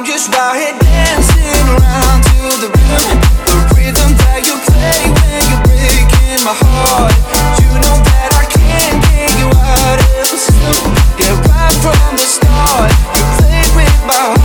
I'm just out here dancing around to the rhythm, the rhythm that you play when you're breaking my heart. You know that I can't get you out of the system. Yeah, right from the start, you played with my heart.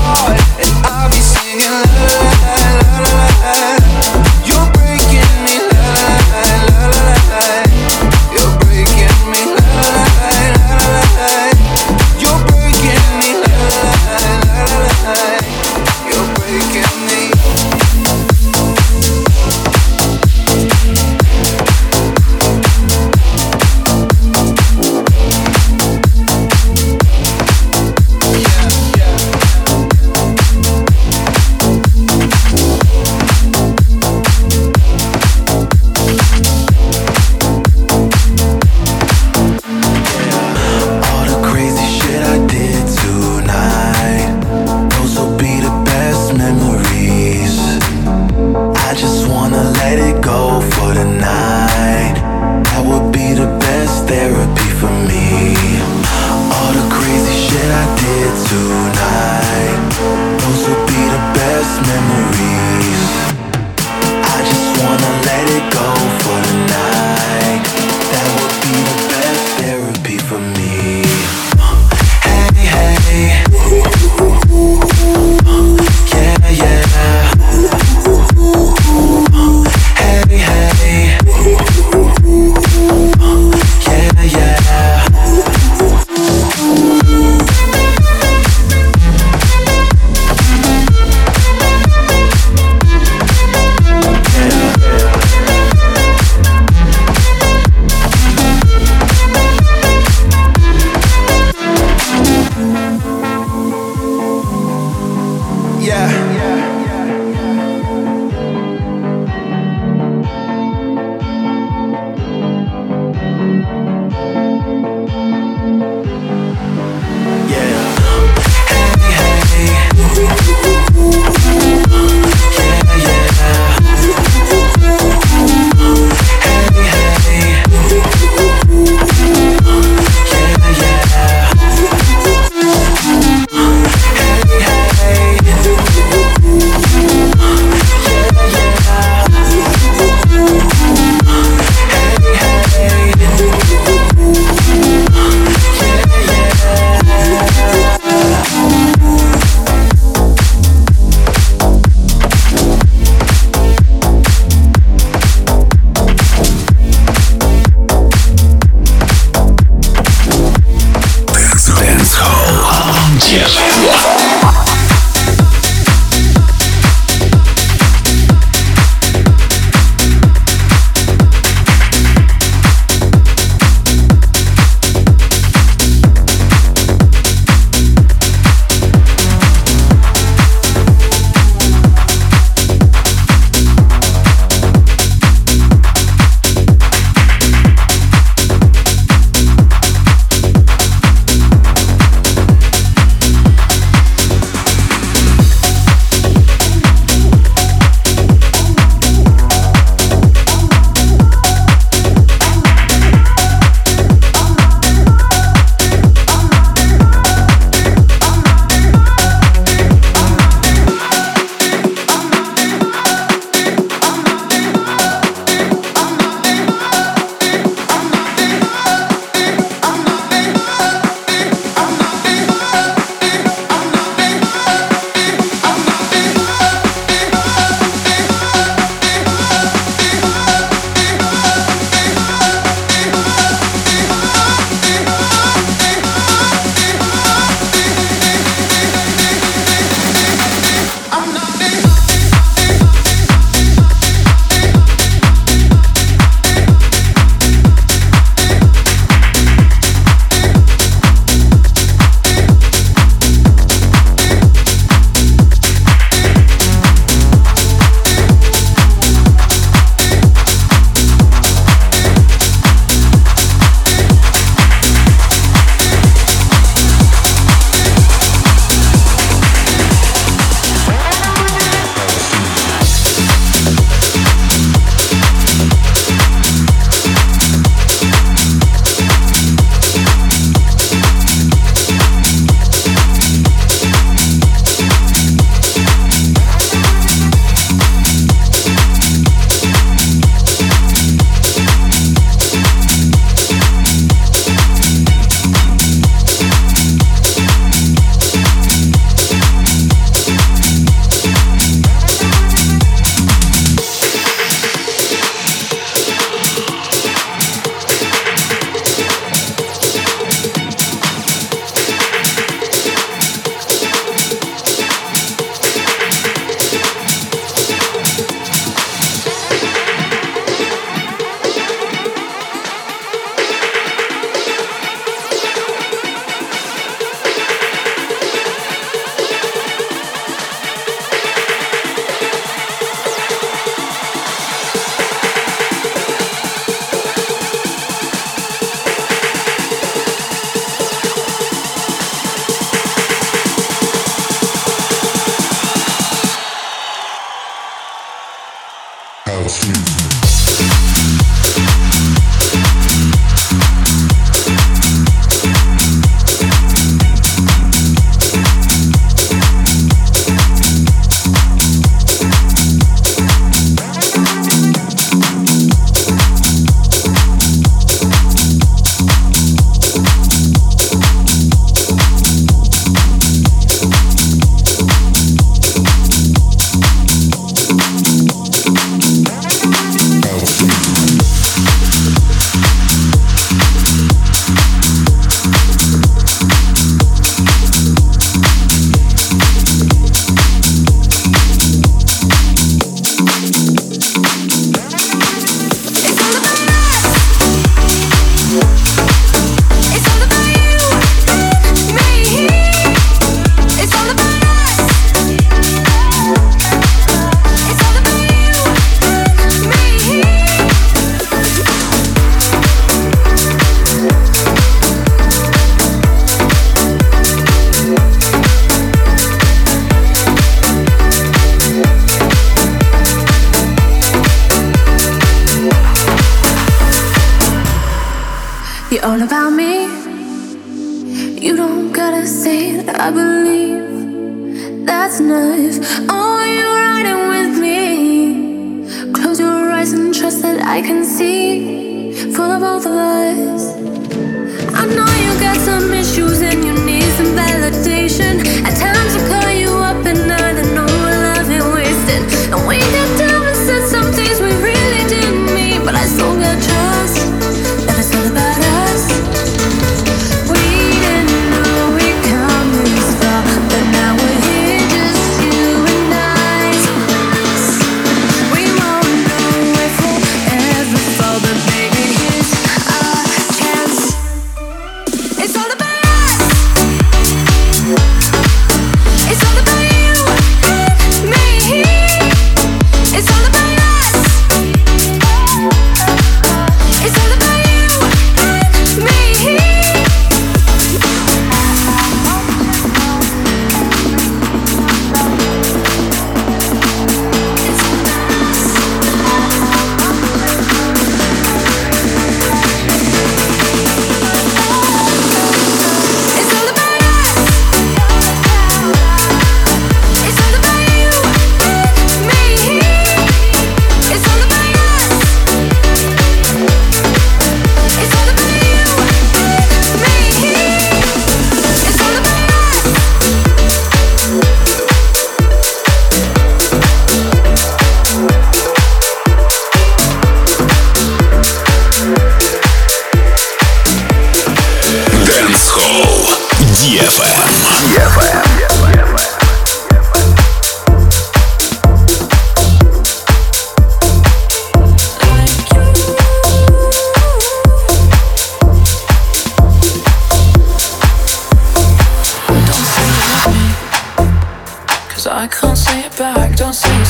That's enough. Oh, you're riding with me. Close your eyes and trust that I can see. Full of both of us. I know you got some issues and you need some validation. At times I call you.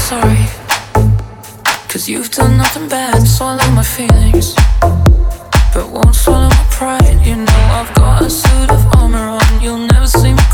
sorry. Cause you've done nothing bad, swallow my feelings. But won't swallow my pride. You know I've got a suit of armor on, you'll never see me.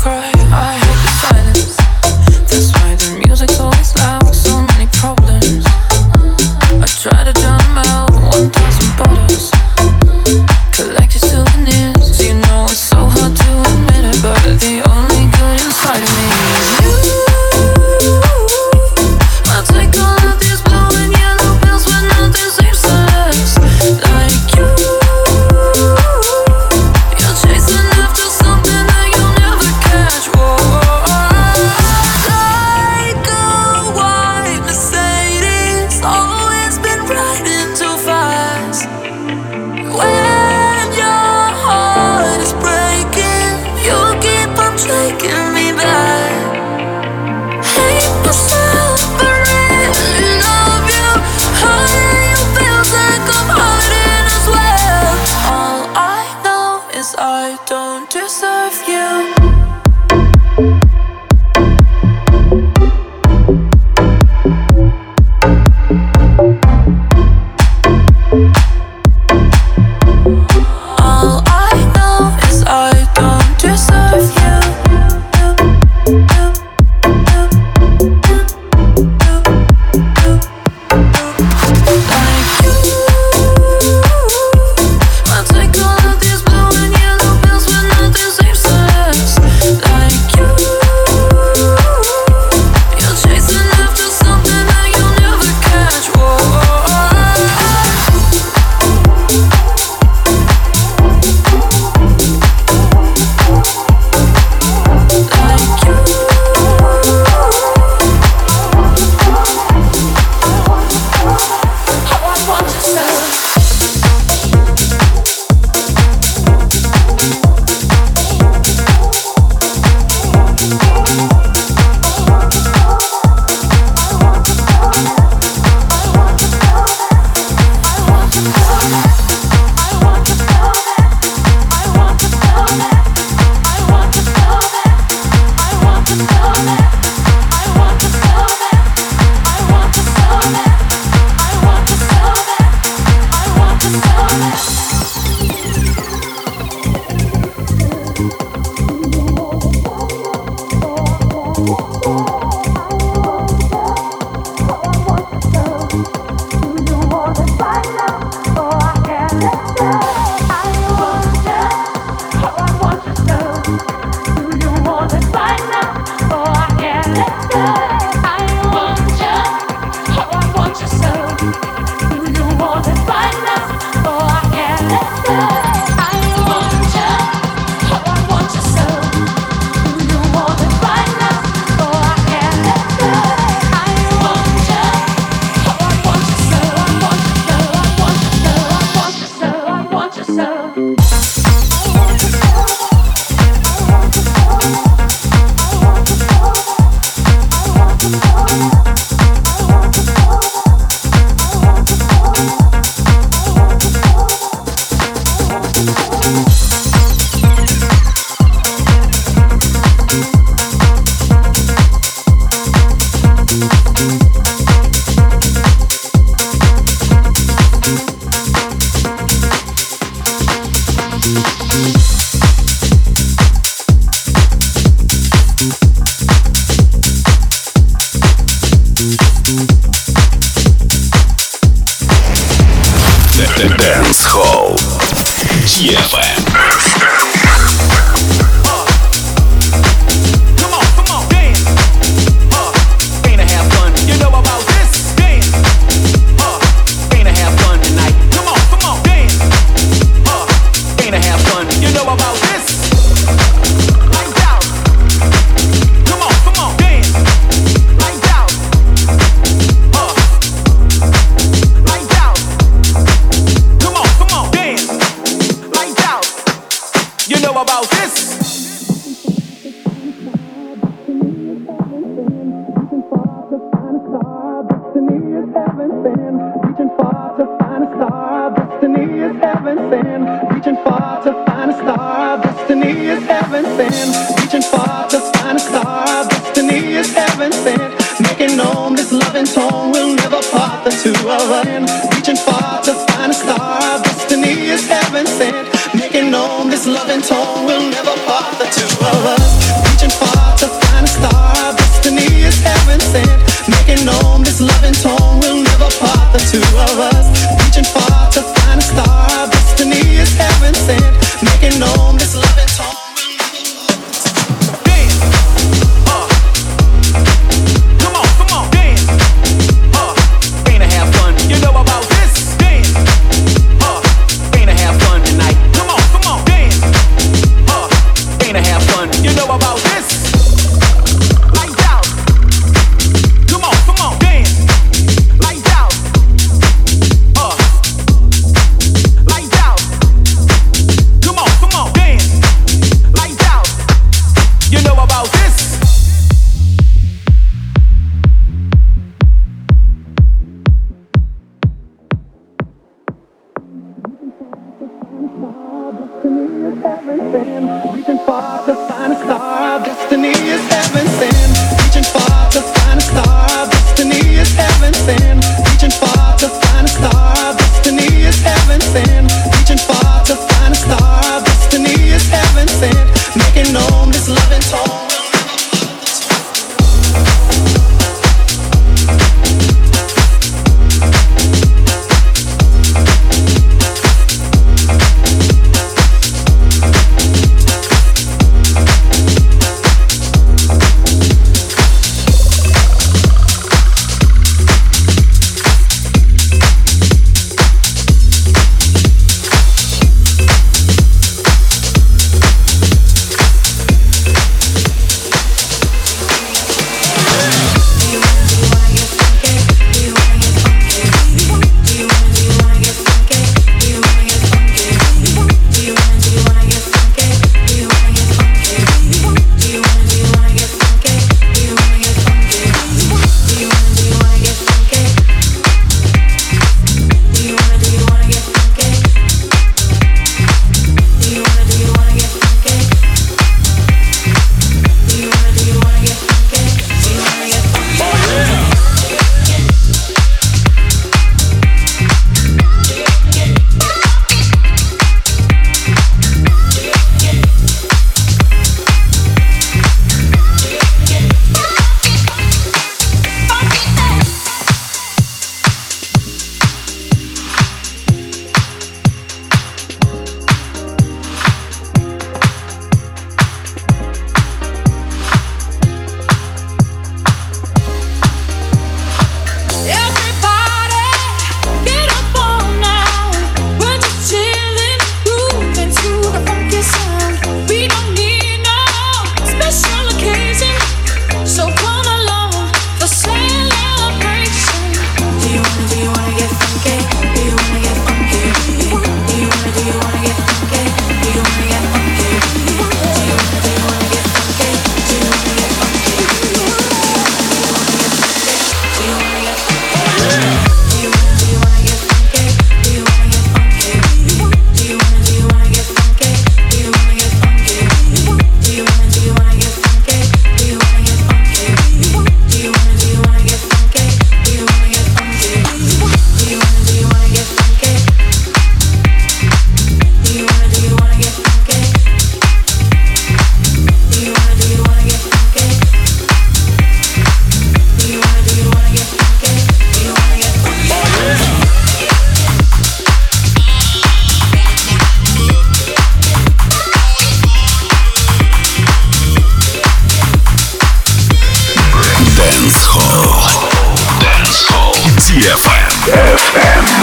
DFM. FM.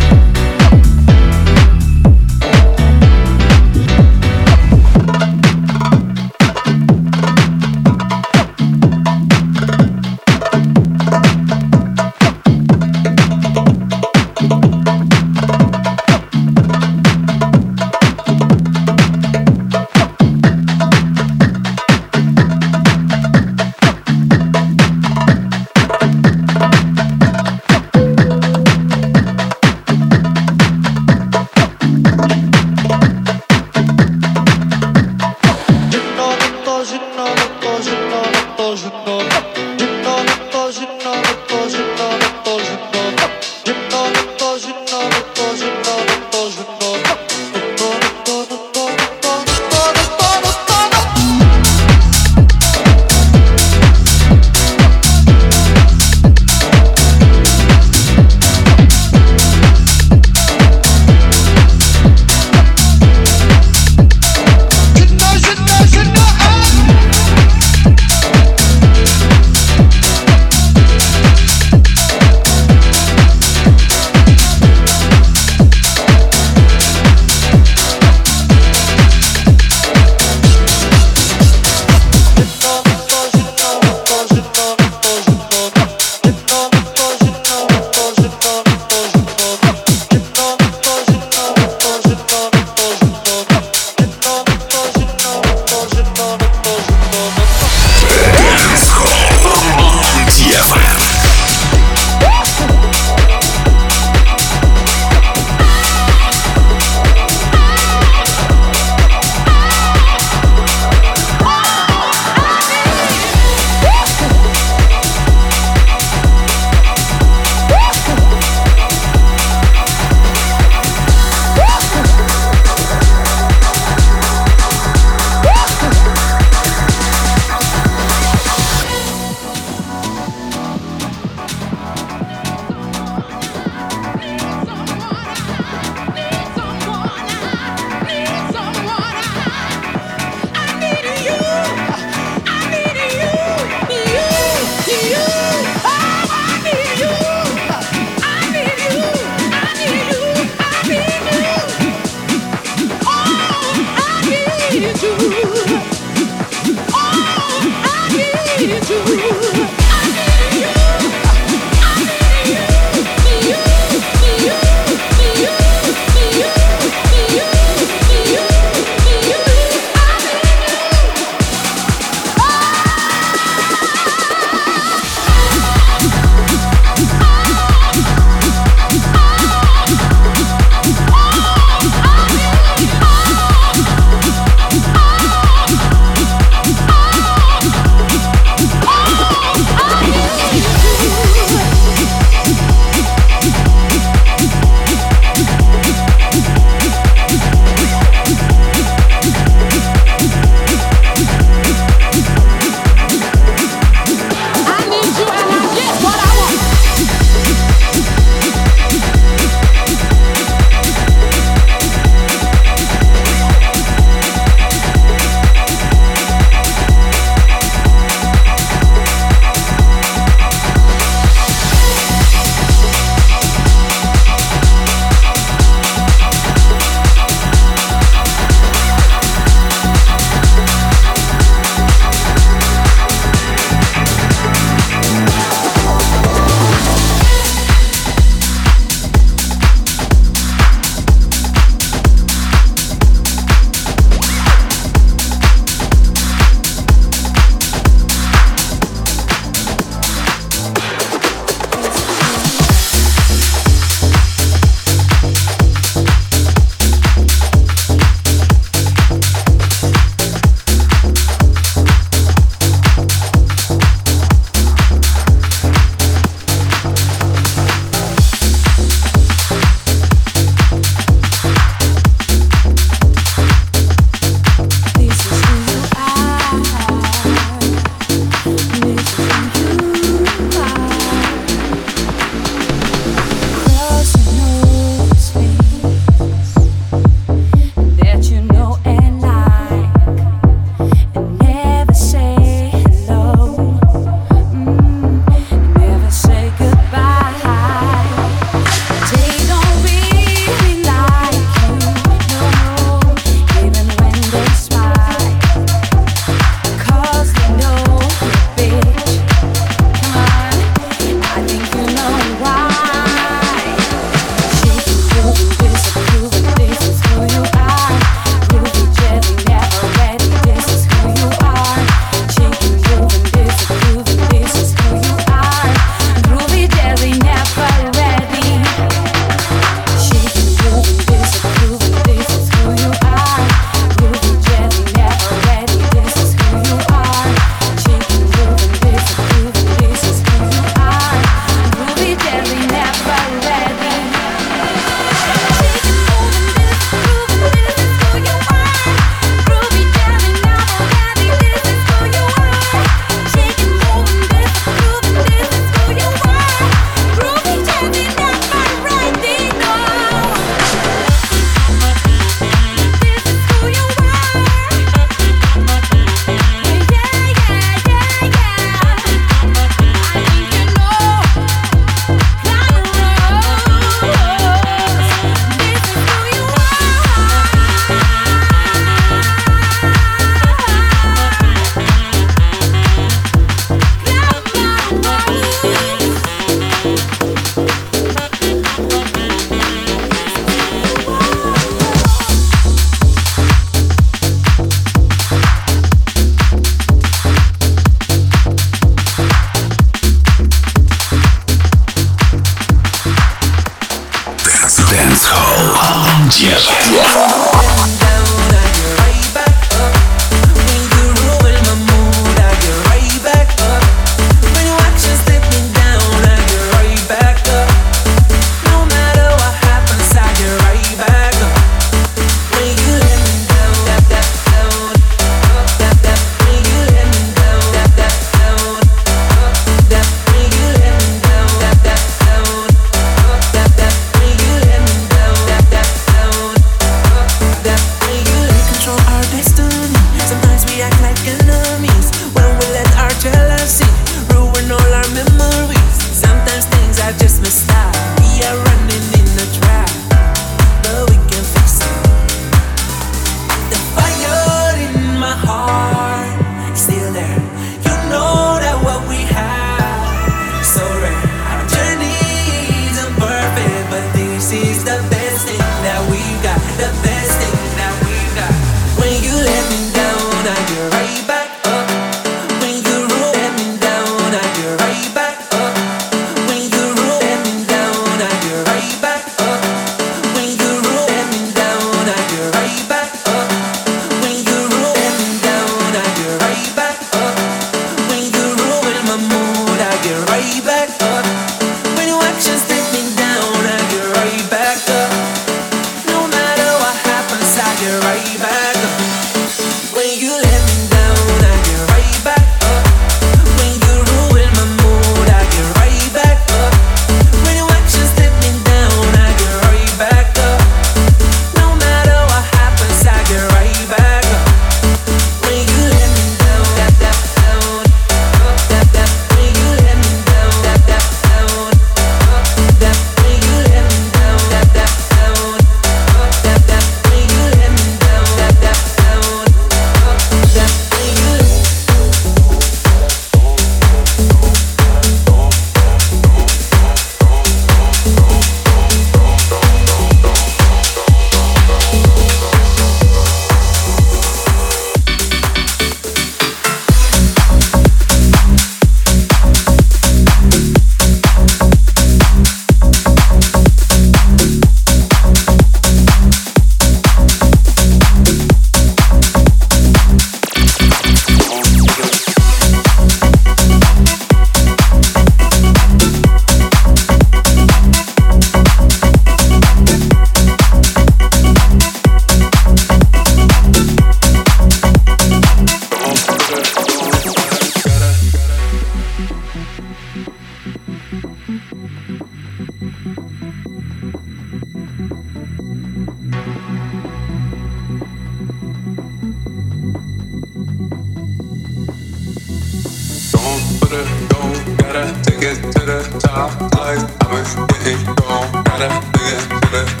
Thank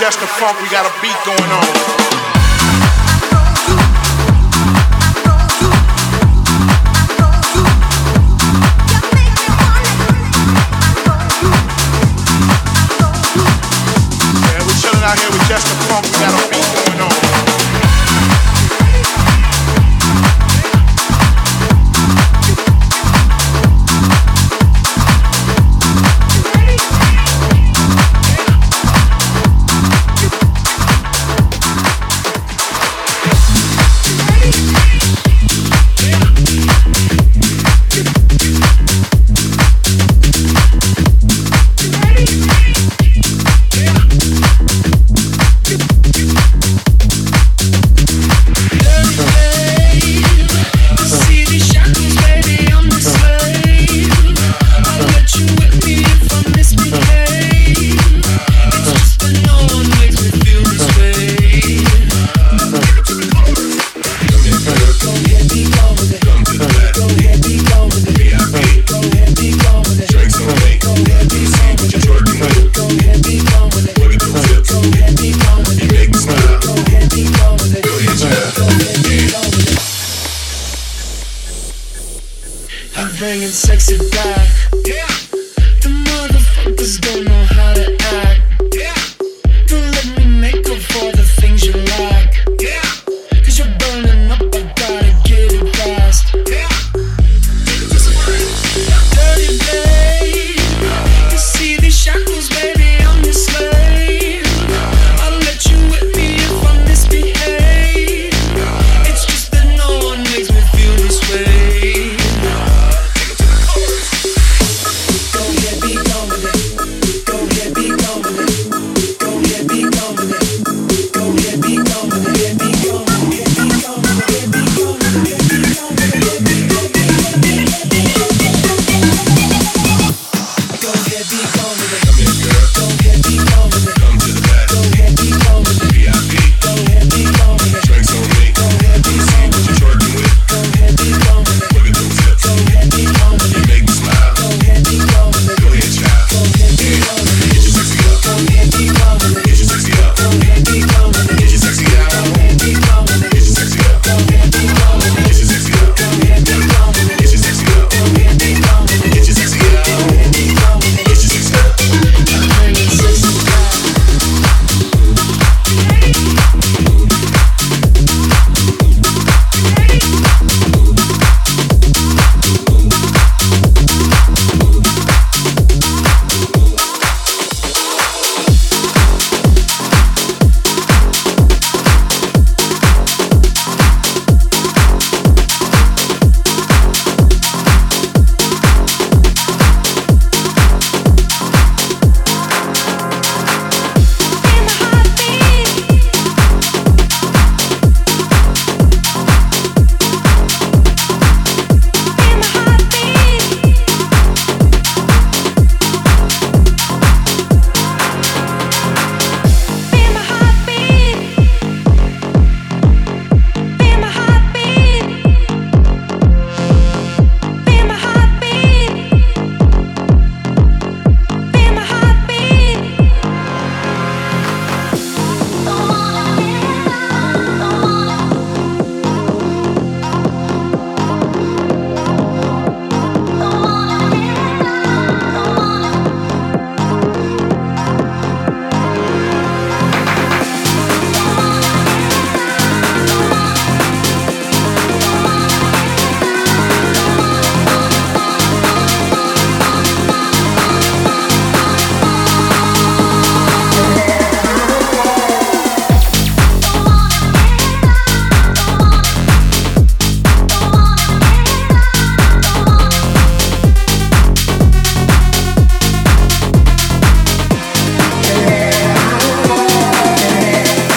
just the funk. We got a beat going on.